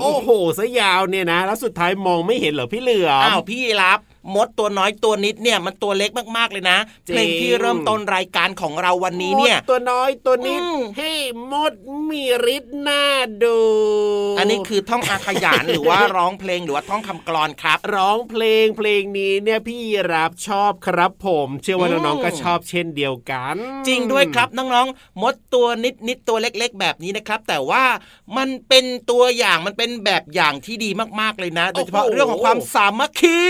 โอ้โหซะยาวเนี่ยนะ แล้วสุดท้ายมองไม่เห็นเหรอพี่เหลืออ้าวพี่รับ มดตัวน้อยตัวนิดเนี่ยมันตัวเล็กมากๆเลยนะจริงเพลงที่เริ่มต้นรายการของเราวันนี้เนี่ยมดตัวน้อยตัวนิดอืมให้มดมีฤทธิ์น่าดู อันนี้คือท่องอาขยานหรือว่าร้องเพลงหรือว่าท่องคำกลอนครับ ร้องเพลงเพลงนี้เนี่ยพี่รับชอบครับผม เชื่อว่าอืมน้องๆก็ชอบเช่นเดียวกัน จริงด้วยครับน้องๆมดตัวนิดนิดๆตัวเล็ก ๆ แบบนี้นะครับ แต่ว่ามันเป็นตัวอย่างมันเป็นแบบอย่างที่ดีมากๆเลยนะโดยเฉพาะเรื่องของความสามัคคี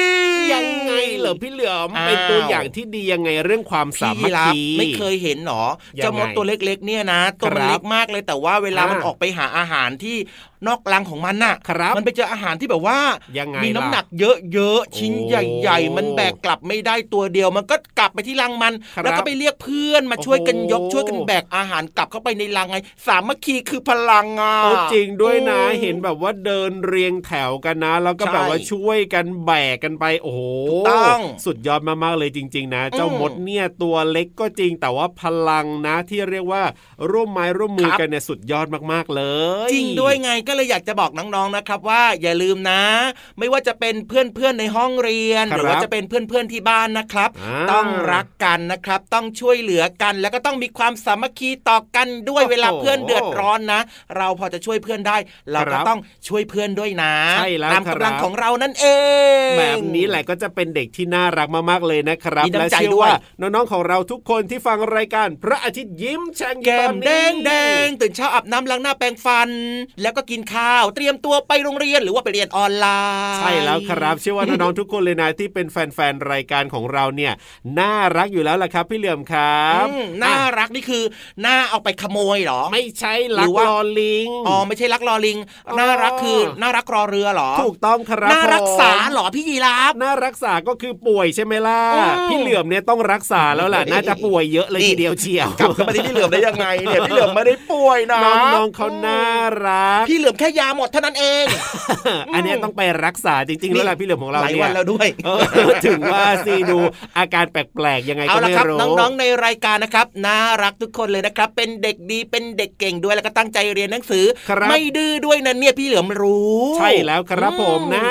ยังไงเหรอพี่เหลือมอ้าวเป็นตัวอย่างที่ดียังไงเรื่องความสามัคพี่รับคีไม่เคยเห็นหรอยังไงเจ้ามดตัวเล็กๆเนี่ยนะตัวมันครับเล็กมากเลยแต่ว่าเวลาอ่ามัมันออกไปหาอาหารที่นอกรังของมันน่ะครับมันไปเจออาหารที่แบบว่ายังไงมีน้ำล่ะหนักเยอะๆชิ้นโอ้ใหญ่ ๆ มันแบกกลับไม่ได้ตัวเดียว มันก็กลับไปที่รังมันครับแล้วก็ไปเรียกเพื่อนมาช่วยกันยกโอ้โหช่วยกันแบกอาหารกลับเข้าไปในรังไง สามัคคีคือพลังอะเอาจริงด้วยนะอืมเห็นแบบว่าเดินเรียงแถวกันนะ แล้วก็ใช่แบบว่าช่วยกันแบกกันไปโอ้โหถูกต้องสุดยอดมากๆเลยจริง ๆ นะ เจ้าอืมมดเนี่ยตัวเล็กก็จริง แต่ว่าพลังนะที่เรียกว่าร่วมไม้ร่วมมือครับกันเนี่ยสุดยอดมากๆเลย จริงด้วยไงก็เลยอยากจะบอกน้องๆนะครับ ว่าอย่าลืมนะ ไม่ว่าจะเป็นเพื่อนๆในห้องเรียนครับหรือว่าจะเป็นเพื่อนๆที่บ้านนะครับอ่าต้องรักกันนะครับ ต้องช่วยเหลือกัน แล้วก็ต้องมีความสามัคคีต่อกันด้วยโอ้โหเวลาเพื่อนเดือดร้อนนะ เราพอจะช่วยเพื่อนได้ เราครัก็บต้องช่วยเพื่อนด้วยนะใช่แล้วตามครับกำลังของเรานั่นเองแบบนี้แหละก็จะเป็นเด็กที่น่ารักมากๆเลยนะครับมีน้ำและใจเชื่อด้วยว่าน้องๆของเราทุกคนที่ฟังรายการพระอาทิตย์ยิ้มแฉ่งอยู่แก้ตอมนแดนี้งแดงตื่นเช้าอาบน้ำล้างหน้าแปรงฟัน แล้วก็กินข้าว เตรียมตัวไปโรงเรียนหรือว่าไปเรียนออนไลน์ ใช่แล้วครับ เชื่อว่าน้องๆทุกคนเลยนะที่เป็นแฟนๆรายการของเราเนี่ยน่ารักอยู่แล้วล่ะครับ พี่เหลื่อมครับอืมน่าอะรักนี่คือน่าเอาไปขโมยเหรอ ไม่ใช่หลัรืกอว่าลอลิงอ๋อไม่ใช่รักรอลิงอ๋อน่ารักคือน่ารักรอเรือเหรอ ถูกต้องครับน่ารักษาผมเหรอพี่ยีราฟน่ารักษาก็คือป่วยใช่ไหมล่ะอืมพี่เหลื่อมเนี่ยต้องรักษาแล้วล่ะน่าจะป่วยเยอะเลยนี่ทีเดียวเชียวกลับเข้ามาที่พี่เหลือมได้ยังไงเนี่ยพี่เหลือมไม่ได้ป่วยนะน้องๆเขาน่ารักพี่เหลือมแค่ยาหมดเท่านั้นเอง อันเนี้ยต้องไปรักษาจริงๆแล้วล่ะพี่เหลือมของเราหลายเนี่ยวันแล้วด้วยเออถึงว่าซีดูอาการแปลกๆยังไงเอาก็ละไม่ครับรู้น้องๆในรายการนะครับน่ารักทุกคนเลยนะครับ เป็นเด็กดีเป็นเด็กเก่งด้วยแล้วก็ตั้งใจเรียนหนังสือครับไม่ดื้อด้วยนะเนี่ยพี่เหลือมรู้ ใช่แล้วครับผมนะ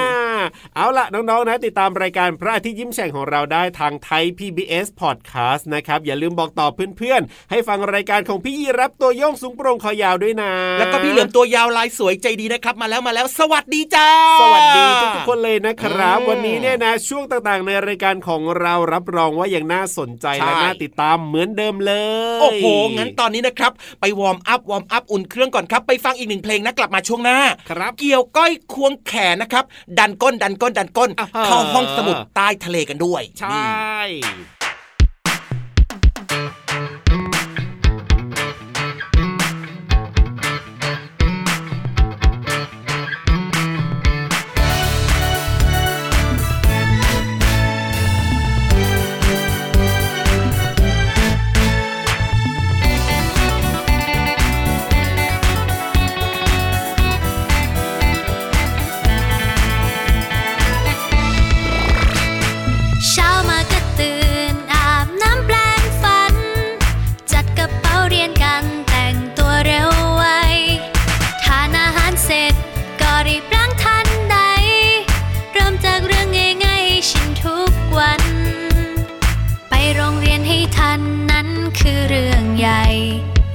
เอาล่ะน้องๆนะติดตามรายการพระอาทิตย์ยิ้มแฉ่งของเราได้ทางไทย PBS Podcast นะครับอย่าลืมบอกต่อเพื่อนๆ ให้ฟังรายการของพี่ยีราฟตัวโยงสูงโปร่งคอยาวด้วยนะ แล้วก็พี่เหลือมตัวยาวลายสวยใจดีนะครับ มาแล้วมาแล้ว สวัสดีจ้า สวัสดีทุกๆคนเลยนะครับอืมวันนี้เนี่ยนะช่วงต่างๆ ในรายการของเรารับรองว่ายังน่าสนใจใช่และน่าติดตามเหมือนเดิมเลย โอ้โหงั้นตอนนี้นะครับ ไป warm up warm up อุ่นเครื่องก่อนครับไปฟังอีกหนึ่งเพลงนะกลับมาช่วงหน้าครับเกี่ยวก้อยควงแขนนะครับดันก้นดันก้นดันก้นอ่าฮะเข้าห้องสมุดใต้ทะเลกันด้วย ใช่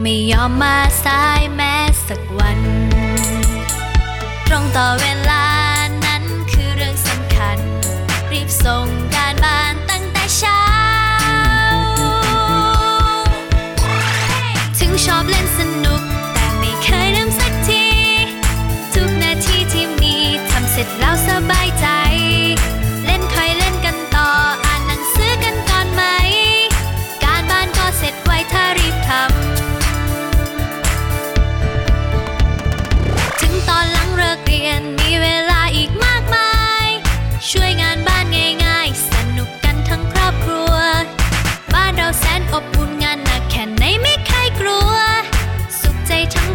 ไม่ยอมมาสายแม้สักวัน ตรงต่อเวลา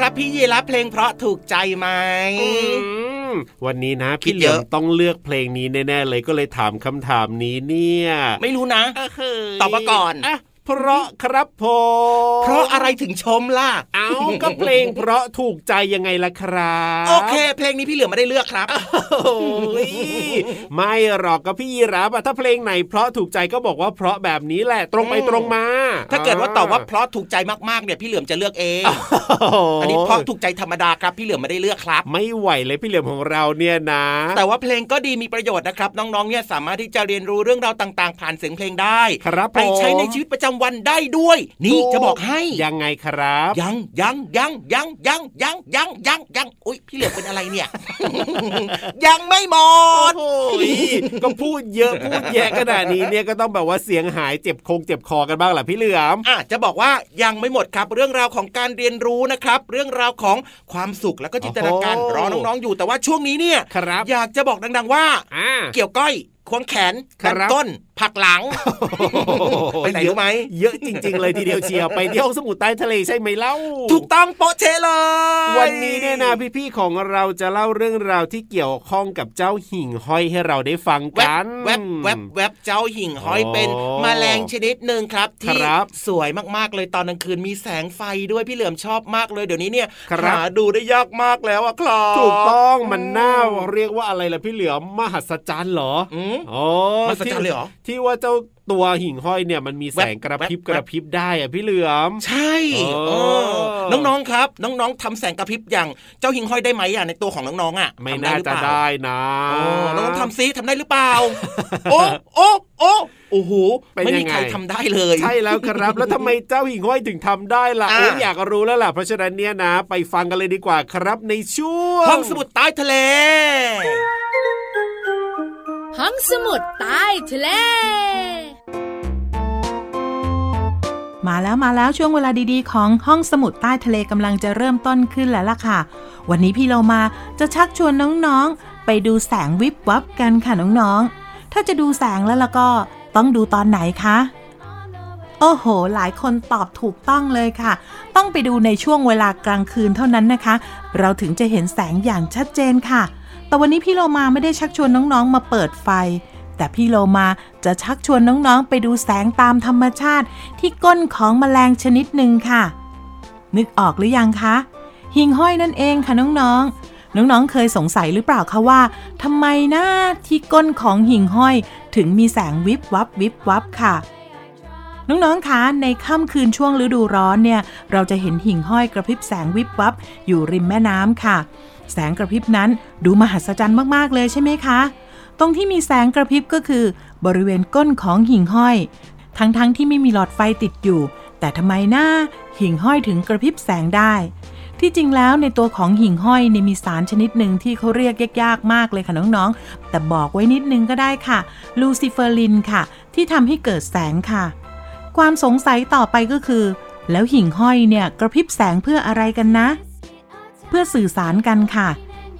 ครับ พี่ยีรับเพลงเพราะถูกใจไหมอืมวันนี้นะคิพี่ดเหลีเยยมอะต้องเลือกเพลงนี้แน่ๆเลยก็เลยถามคำถามนี้เนี่ย ไม่รู้นะเฮ้ยตอบมาก่อนะ เพราะครับผมเพราะอะไรถึงชมล่ะ เอาก็เพลงเพราะถูกใจยังไงล่ะครับโอเค เพลงนี้พี่เหลือไม่ได้เลือกครับโอ้ยไม่หรอกก็พี่ยีรับอะถ้าเพลงไหนเพราะถูกใจก็บอกว่าเพราะแบบนี้แหละตรงไปอืมตรงมา ถ้าเกิดว่าตอบว่าเพราะถูกใจมากๆเนี่ยพี่เหลือมจะเลือกเองอันนี้เพราะถูกใจธรรมดาครับพี่เหลือมไม่ได้เลือกครับ ไม่ไหวเลยพี่เหลือมของเราเนี่ยนะ แต่ว่าเพลงก็ดีมีประโยชน์นะครับ น้องๆเนี่ยสามารถที่จะเรียนรู้เรื่องราวต่าง ๆ ผ่านเสียงเพลงได้ครับไปใช้ในชีวิตประจำวันได้ด้วย นี่จะบอกให้ยังไงครับ ยังยังยังยังยังยังยังยังยังอุ้ยพี่เหลือเป็นอะไรเนี่ย ยังไม่หมดโอ้ยก็พูดเยอะพูดแยะขนาดนี้เนี่ยก็ต้องแบบว่าเสียงหายเจ็บคงเจ็บคอกันบ้างแหละพี่เหลือมอะจะบอกว่ายังไม่หมดครับ เรื่องราวของการเรียนรู้นะครับ เรื่องราวของความสุขแล้วก็จินตนาการโอ้โหรอน้องๆอยู่แต่ว่าช่วงนี้เนี่ยครับอยากจะบอกดัง ๆว่าอ่าเกี่ยวก้อยควงแขนครับดันก้น ผักหลัง ไปไหนรู้ไหม เยอะจริง ๆ เลยทีเดียวเชียวไปที่ห้องสมุดใต้ทะเลใช่ไหมเล่า ถูกต้องโป๊ะเชะเลย วันนี้เนี่ยนะพี่ๆของเราจะเล่าเรื่องราวที่เกี่ยวข้องกับเจ้าหิ่งห้อยให้เราได้ฟังแวกับนแวบแวบแวบเจ้าหิ่งห้อยโอ้เป็นแมลงชนิดหนึ่งครับ ที่ครับสวยมากๆเลยตอนกลางคืนมีแสงไฟด้วยพี่เหลือมชอบมากเลยเดี๋ยวนี้เนี่ยครับหาดูได้ยากมากแล้วอะครับถูกต้องมันน่าเรียกว่าอะไรล่ะพี่เหลือมมหัศจรรย์เหรออืมโอ้มหัศจรรย์เลยเหรอที่ว่าเจ้าตัวหิ่งห้อยเนี่ยมันมีแสงแวบกระพริบแวบกระพริบได้อะพี่เหลือม ใช่โอ้เออน้องๆครับ น้องๆทำแสงกระพริบอย่างเจ้าหิ่งห้อยได้ไหมอะในตัวของน้องๆอะไม่ทำน่าหรือจะเปล่ได้นะโอ้น้องๆทำซิทำได้หรือเปล่า โอ้โอ้โอ้โอ้โหเป็นไม่ยัมีงไงใครทำได้เลย ใช่แล้วครับ แล้วทำไมเจ้าหิ่งห้อยถึงทำได้ล่ะอะโอ้ยอยากรู้แล้วล่ะเพราะฉะนั้นเนี่ยนะ ไปฟังกันเลยดีกว่าครับในช่วงห้องสมุดใต้ทะเล ห้องสมุดใต้ทะเล มาแล้วมาแล้วช่วงเวลาดีๆ ของห้องสมุดใต้ทะเลกำลังจะเริ่มต้นขึ้นแล้วล่ะค่ะ วันนี้พี่เรามาจะชักชวนน้องๆ ไปดูแสงวิบวับกันค่ะน้องๆ ถ้าจะดูแสงแล้วล่ะก็ต้องดูตอนไหนคะ โอ้โห หลายคนตอบถูกต้องเลยค่ะ ต้องไปดูในช่วงเวลากลางคืนเท่านั้นนะคะ เราถึงจะเห็นแสงอย่างชัดเจนค่ะ แต่วันนี้พี่โลมาไม่ได้ชักชวนน้องๆ มาเปิดไฟ แต่พี่โลมาจะชักชวนน้องๆ ไปดูแสงตามธรรมชาติ ที่ก้นของแมลงชนิดหนึ่งค่ะ นึกออกหรือยังคะ หิ่งห้อยนั่นเองค่ะน้องๆน้องๆ เคยสงสัยหรือเปล่าคะว่าทำไมนะที่ก้นของหิ่งห้อย ถึงมีแสงวิบวับวิบวับค่ะ น้องๆ คะ ในค่ำคืนช่วงฤดูร้อนเนี่ย เราจะเห็นหิ่งห้อยกระพริบแสงวิบวับอยู่ริมแม่น้ำค่ะ แสงกระพริบนั้นดูมหัศจรรย์มากๆเลยใช่ไหมคะ ตรงที่มีแสงกระพริบก็คือบริเวณก้นของหิ่งห้อย ทั้งๆทที่ไม่มีหลอดไฟติดอยู่ แต่ทำไมหน้าหิ่งห้อยถึงกระพริบแสงได้ ที่จริงแล้วในตัวของหิ่งห้อยเนี่ยมีสารชนิดหนึ่งที่เขาเรียกยากๆมากเลยค่ะน้องๆ แต่บอกไว้นิดนึงก็ได้ค่ะ ลูซิเฟอรินค่ะ ที่ทำให้เกิดแสงค่ะ ความสงสัยต่อไปก็คือ แล้วหิ่งห้อยเนี่ยกระพริบแสงเพื่ออะไรกันนะ เพื่อสื่อสารกันค่ะ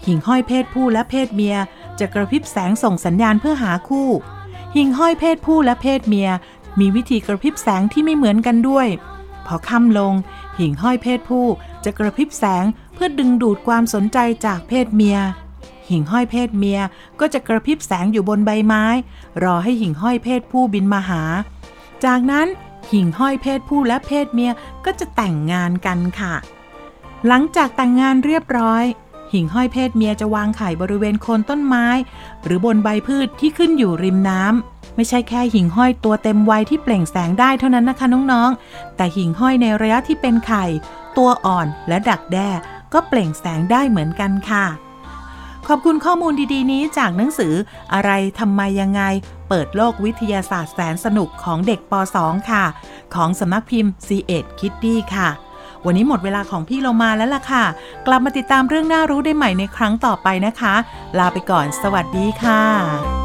หิ่งห้อยเพศผู้และเพศเมียจะกระพริบแสงส่งสัญญาณเพื่อหาคู่ หิ่งห้อยเพศผู้และเพศเมีย มีวิธีกระพริบแสงที่ไม่เหมือนกันด้วย พอค่ำลง หิ่งห้อยเพศผู้จะกระพริบแสงเพื่อดึงดูดความสนใจจากเพศเมีย หิ่งห้อยเพศเมียก็จะกระพริบแสงอยู่บนใบไม้ รอให้หิ่งห้อยเพศผู้บินมาหา จากนั้นหิ่งห้อยเพศผู้และเพศเมียก็จะแต่งงานกันค่ะ หลังจากแต่งงานเรียบร้อย หิ่งห้อยเพศเมียจะวางไข่บริเวณโคนต้นไม้ หรือบนใบพืชที่ขึ้นอยู่ริมน้ำไม่ใช่แค่หิ่งห้อยตัวเต็มวัยที่เปล่งแสงได้เท่านั้นนะคะน้องๆ แต่หิ่งห้อยในระยะที่เป็นไข่ ตัวอ่อนและดักแด้ก็เปล่งแสงได้เหมือนกันค่ะ ขอบคุณข้อมูลดีๆ นี้จากหนังสืออะไรทำไมยังไง เปิดโลกวิทยาศาสตร์แสนสนุกของเด็กป .2 ค่ะ ของสำนักพิมพ์ c ีเอ็ดคิตตี้ค่ะ วันนี้หมดเวลาของพี่เรามาแล้วล่ะค่ะ กลับมาติดตามเรื่องน่ารู้ได้ใหม่ในครั้งต่อไปนะคะ ลาไปก่อน สวัสดีค่ะ「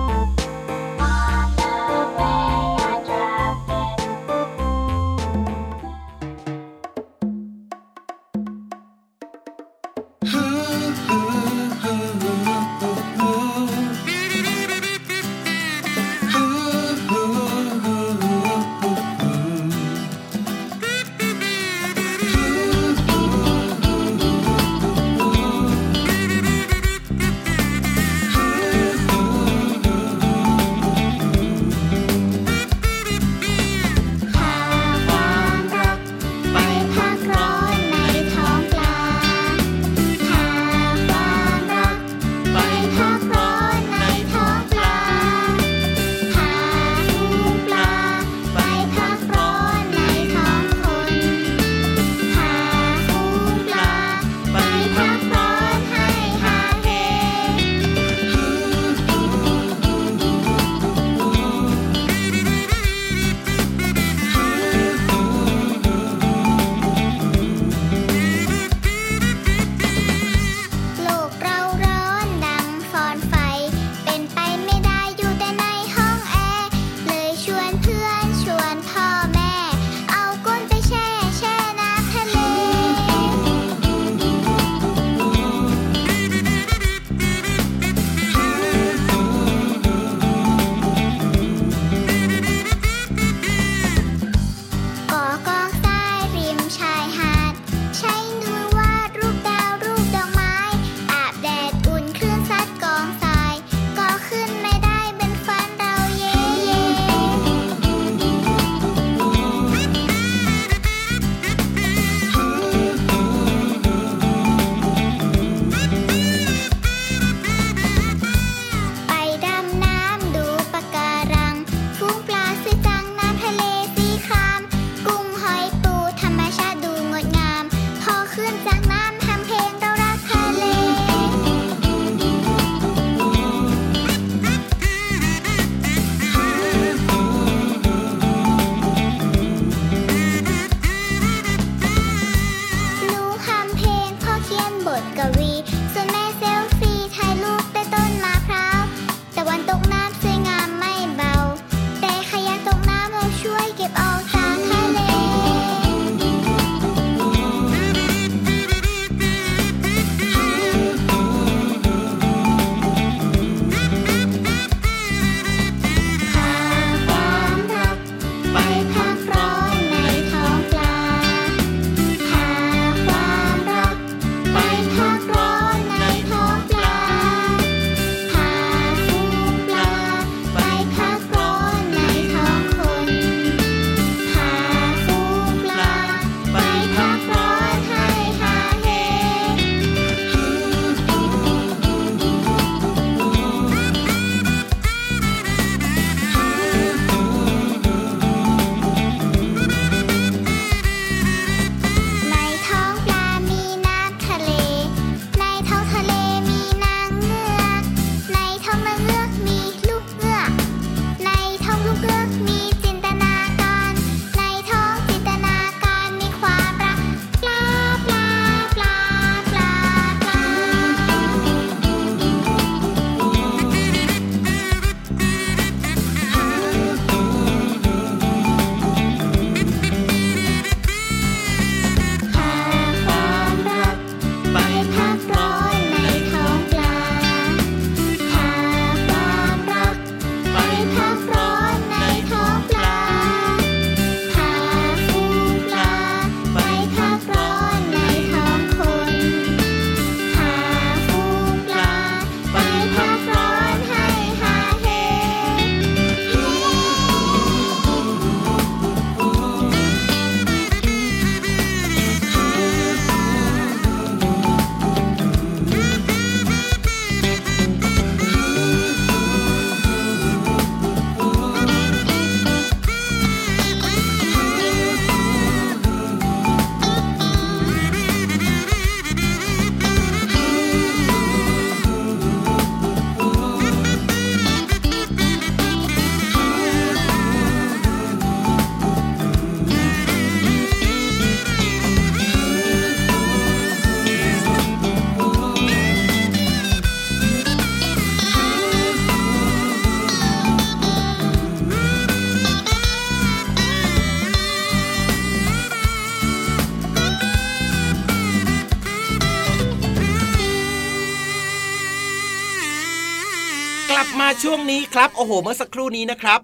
ช่วงนี้ครับโอ้โหเมื่อสักครู่นี้นะครับ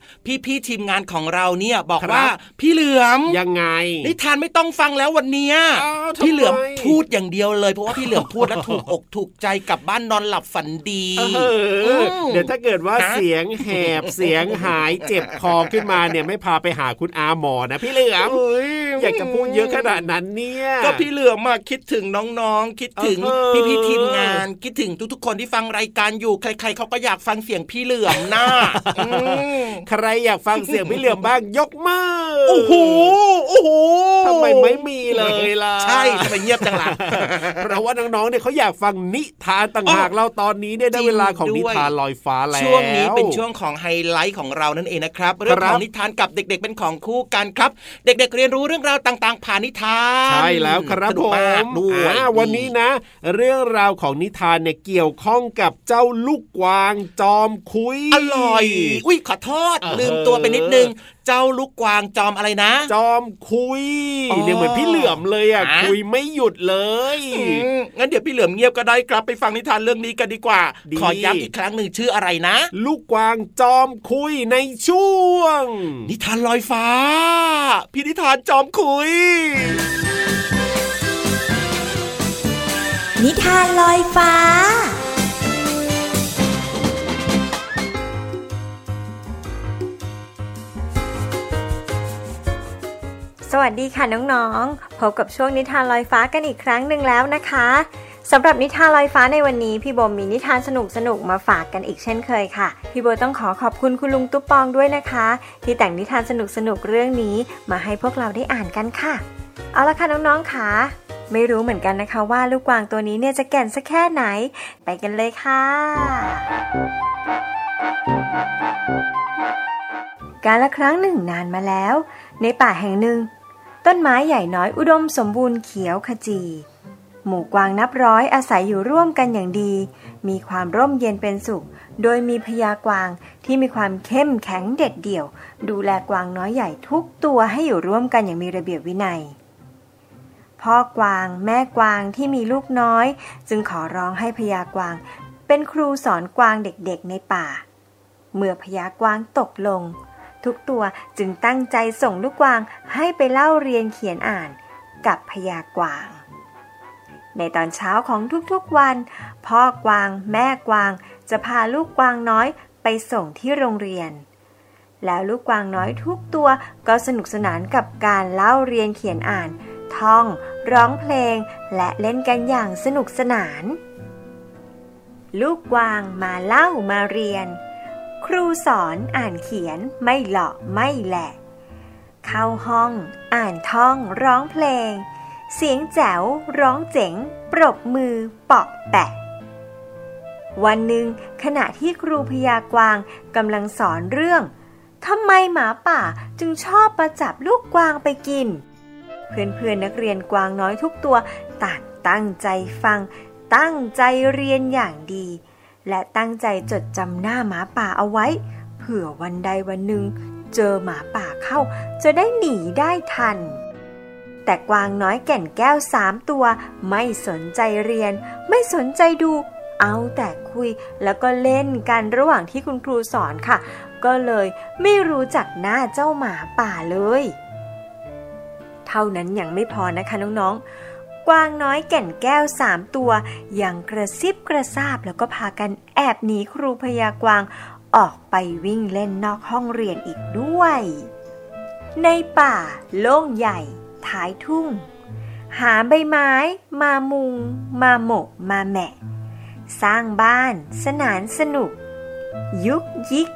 พี่ๆทีมงานของเราเนี่ยบอกครับว่าพี่เหลือมยังไงนิทานไม่ต้องฟังแล้ววันเนี้ยอ้าวทำไมพี่เหลือมพูดอย่างเดียวเลยเพราะว่าพี่เหลือมพูดแล้วถูกอกถูกใจกลับบ้านนอนหลับฝันดีเออเดี๋ยวถ้าเกิดว่าฮะเสียงแหบเสียงหายเจ็บคอขึ้นมาเนี่ยไม่พาไปหาคุณอาหมอนะพี่เหลือมเอ้ยอยากจะพูดเยอะขนาดนั้นเนี่ยก็พี่เหลือมมาคิดถึงน้องๆ คิดถึงเออพี่ๆทีมงาน คิดถึงทุกๆคนที่ฟังรายการอยู่ใครๆเขาก็อยากฟังเสียงพี่เหลือมน่าอืมใครอยากฟังเสียงพี่เหลือมบ้างยกมือโอ้โหโอ้โหทำไมไม่มีเลยล่ะใช่ทำไมเงียบจังล่ะเพราะว่าน้องๆเนี่ยเขาอยากฟังนิทานต่างหากอ๋อเราตอนนี้เนี่ยได้เวลาของจรินิงด้วยทานลอยฟ้าแล้วช่วงนี้เป็นช่วงของไฮไลท์ของเรานั่นเองนะครับเรื่องของนิทานกับเด็ก ๆ เป็นของคู่กันครับ เด็ก ๆ เรียนรู้เรื่องราวต่าง ๆ ผ่านนิทานใช่แล้วครับสนุผกมากมด้วยอ่าวันนี้นะ เรื่องราวของนิทานเนี่ยเกี่ยวข้องกับเจ้าลูกกวางจอมคุยอร่อย อุ้ยขอโทษเออลืมตัวไปนิดนึง เจ้าลูกกวางจอมอะไรนะ จอมคุยอ๋อเนี่ยเหมือนพี่เหลือมเลยอะฮะคุยไม่หยุดเลยอืมงั้นเดี๋ยวพี่เหลือมเงียบก็ได้ครับไปฟังนิทานเรื่องนี้กันดีกว่าดีขอย้ำอีกครั้งหนึ่งชื่ออะไรนะ ลูกกวางจอมคุยในช่วง นิทานลอยฟ้า พี่นิทานจอมคุย นิทานลอยฟ้า สวัสดีค่ะน้องๆ พบกับช่วงนิทานลอยฟ้ากันอีกครั้งหนึ่งแล้วนะคะสำหรับนิทานลอยฟ้าในวันนี้พี่โบมีนิทานสนุกๆมาฝากกันอีกเช่นเคยค่ะ พี่โบต้องขอขอบคุณคุณลุงตุ๊ปปองด้วยนะคะ ที่แต่งนิทานสนุกๆเรื่องนี้มาให้พวกเราได้อ่านกันค่ะ เอาละค่ะน้องๆค่ะไม่รู้เหมือนกันนะคะว่าลูกกวางตัวนี้เนี่ยจะแก่นสักแค่ไหน ไปกันเลยค่ะการละครั้งหนึ่งนานมาแล้ว ในป่าแห่งหนึ่ง ต้นไม้ใหญ่น้อยอุดมสมบูรณ์เขียวขจี หมู่กวางนับร้อยอาศัยอยู่ร่วมกันอย่างดี มีความร่มเย็นเป็นสุข โดยมีพญากวางที่มีความเข้มแข็งเด็ดเดี่ยว ดูแลกวางน้อยใหญ่ทุกตัวให้อยู่ร่วมกันอย่างมีระเบียบวินัย พ่อกวางแม่กวางที่มีลูกน้อย จึงขอร้องให้พญากวาง เป็นครูสอนกวางเด็กๆในป่า เมื่อพญากวางตกลง ทุกตัวจึงตั้งใจส่งลูกกวางให้ไปเล่าเรียนเขียนอ่านกับพญากวาง ในตอนเช้าของทุกๆวัน พ่อกวางแม่กวาง จะพาลูกกวางน้อยไปส่งที่โรงเรียน แล้วลูกกวางน้อยทุกตัวก็สนุกสนานกับการเล่าเรียนเขียนอ่าน ท่อง ร้องเพลง และเล่นกันอย่างสนุกสนาน ลูกกวางมาเล่ามาเรียน ครูสอนอ่านเขียนไม่หลอกไม่แหละ เข้าห้องอ่านท่องร้องเพลง เสียงแจ๋วร้องเจ๋ง ปรบมือเปาะแปะ วันหนึ่งขณะที่ครูพยากวางกำลังสอนเรื่องทำไมหมาป่าจึงชอบมาจับลูกกวางไปกิน เพื่อนๆนักเรียนกวางน้อยทุกตัวต่างตั้งใจฟัง ตั้งใจเรียนอย่างดี และตั้งใจจดจำหน้าหมาป่าเอาไว้ เผื่อวันใดวันหนึ่งเจอหมาป่าเข้า จะได้หนีได้ทัน แต่กวางน้อยแก่นแก้วสามตัว ไม่สนใจเรียน ไม่สนใจดู เอาแต่คุย แล้วก็เล่นกันระหว่างที่คุณครูสอนค่ะ ก็เลยไม่รู้จักหน้าเจ้าหมาป่าเลย เท่านั้นยังไม่พอนะคะน้องๆ วางน้อยแก่นแก้วสามตัวยังกระซิบกระซาบแล้วก็พากันแอบหนีครูพยากวางออกไปวิ่งเล่นนอกห้องเรียนอีกด้วย ในป่าโล่งใหญ่ ท้ายทุ่ง หาใบไม้ มามุง มาหมก มาแหมะ สร้างบ้าน สนานสนุก ยุกยิก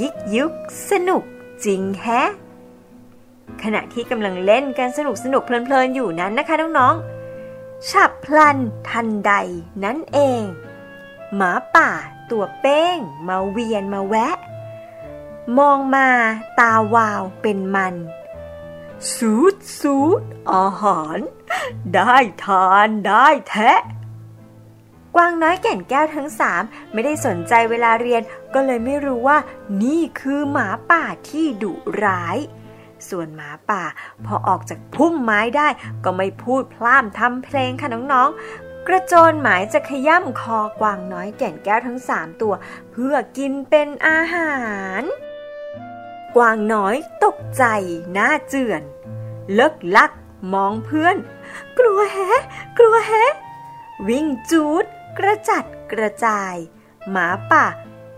ยิกยุก สนุกจริงแฮะขณะที่กำลังเล่นกันสนุกสนุกเพลินๆอยู่นั้นนะคะน้องๆ ฉับพลันทันใดนั่นเอง หมาป่าตัวเป้งมาเวียนมาแวะ มองมาตาวาวเป็นมัน สูดสูดอาหาร ได้ทานได้แทะกวางน้อยแก่นแก้วทั้งสามไม่ได้สนใจเวลาเรียนก็เลยไม่รู้ว่านี่คือหมาป่าที่ดุร้าย ส่วนหมาป่า พอออกจากพุ่มไม้ได้ ก็ไม่พูดพล่ามทำเพลงค่ะน้องๆ กระโจนหมายจะขย่ำคอกวางน้อยแก่นแก้วทั้งสามตัว เพื่อกินเป็นอาหาร กวางน้อยตกใจหน้าเจือน เลิกลักมองเพื่อน กลัวแฮะ กลัวแฮะ วิ่งจูด กระจัดกระจาย หมาป่า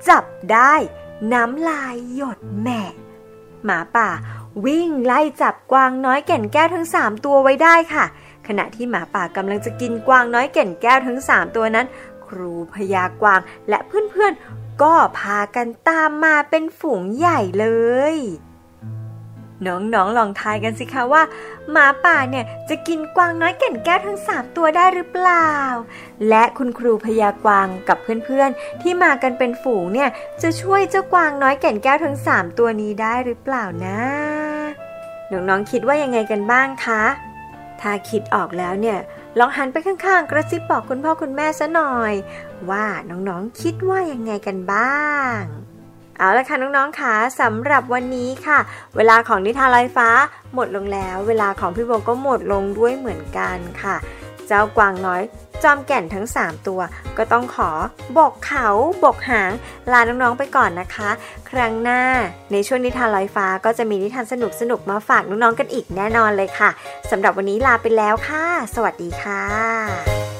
จับได้ น้ำลายหยดแม่หมาป่า วิ่งไล่จับกวางน้อยแก่นแก้วทั้งสามตัวไว้ได้ค่ะ ขณะที่หมาป่ากำลังจะกินกวางน้อยแก่นแก้วทั้งสามตัวนั้น ครูพยากวางและเพื่อนๆ ก็พากันตามมาเป็นฝูงใหญ่เลยน้องๆ ลองทายกันสิคะว่า หมาป่าเนี่ยจะกินกวางน้อยแก่นแก้วทั้งสามตัวได้หรือเปล่า และคุณครูพยากวางกับเพื่อนๆ ที่มากันเป็นฝูงเนี่ยจะช่วยเจ้ากวางน้อยแก่นแก้วทั้งสามตัวนี้ได้หรือเปล่านะ น้องๆคิดว่ายังไงกันบ้างคะ ถ้าคิดออกแล้วเนี่ย ลองหันไปข้างๆ กระซิบบอกคุณพ่อคุณแม่ซะหน่อย ว่าน้องๆคิดว่ายังไงกันบ้างเอาละค่ะน้องๆค่ะสำหรับวันนี้ค่ะ เวลาของนิทานลอยฟ้าหมดลงแล้ว เวลาของพี่โบก็หมดลงด้วยเหมือนกันค่ะ เจ้ากวางน้อย จอมแก่นทั้ง 3 ตัว ก็ต้องขอ บกเขาบกหาง ลาน้องๆไปก่อนนะคะ ครั้งหน้าในช่วงนิทานลอยฟ้าก็จะมีนิทานสนุกๆมาฝากน้องๆกันอีกแน่นอนเลยค่ะสำหรับวันนี้ลาไปแล้วค่ะ สวัสดีค่ะ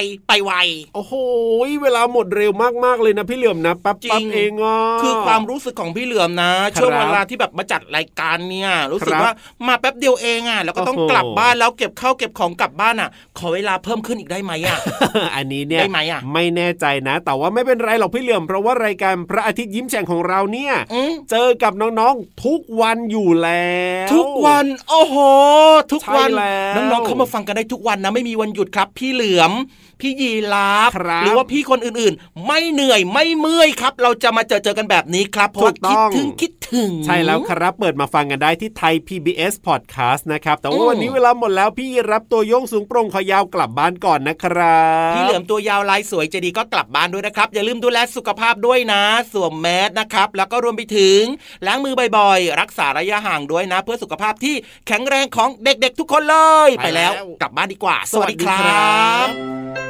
ไวไปไว โอ้โห เวลาหมดเร็วมากๆเลยนะพี่เหลื่อมนะแป๊บจริปั๊บงเองอะคือความรู้สึกของพี่เหลือมนะครับช่วงเวลาที่แบบมาจัดรายการเนี่ยรู้สึกครับว่ามาแป๊บเดียวเองอะแล้วก็ต้องโอ้โหกลับบ้านแล้วเก็บข้าวเก็บของกลับบ้านอะ ขอเวลาเพิ่มขึ้นอีกได้ไหมอะอันนี้เนี่ยได้ไหมอะไม่แน่ใจนะ แต่ว่าไม่เป็นไรหรอกพี่เหลื่อมเพราะว่ารายการพระอาทิตย์ยิ้มแฉ่งของเราเนี่ยอืมเจอกับน้องๆทุกวันอยู่แล้ว ทุกวันโอ้โหทุกวันใช่แล้วน้องๆเข้ามาฟังกันได้ทุกวันนะไม่มีวันหยุดครับ พี่เหลือม พี่ยีราฟครับหรือว่าพี่คนอื่นๆ ไม่เหนื่อยไม่เมื่อยครับ เราจะมาเจอเจอกันแบบนี้ครับเพราะว่าถูกต้คิดองถึงคิดถึง ใช่แล้วครับเปิดมาฟังกันได้ที่ไทย PBS Podcast นะครับ แต่อืว่ามวันนี้เวลาหมดแล้วพี่รับตัวโยงสูงโปร่งคอยาวกลับบ้านก่อนนะครับพี่เหลือมตัวยาวลายสวยใจะดีก็กลับบ้านด้วยนะครับ อย่าลืมดูแลสุขภาพด้วยนะ สวมแมสนะครับ แล้วก็รวมไปถึงล้างมือบ่อยๆ รักษาระยะห่างด้วยนะ เพื่อสุขภาพที่แข็งแรงของเด็กๆ ทุกคนเลย ไปแล้วกลับบ้านดีกว่า สวัสดีครับ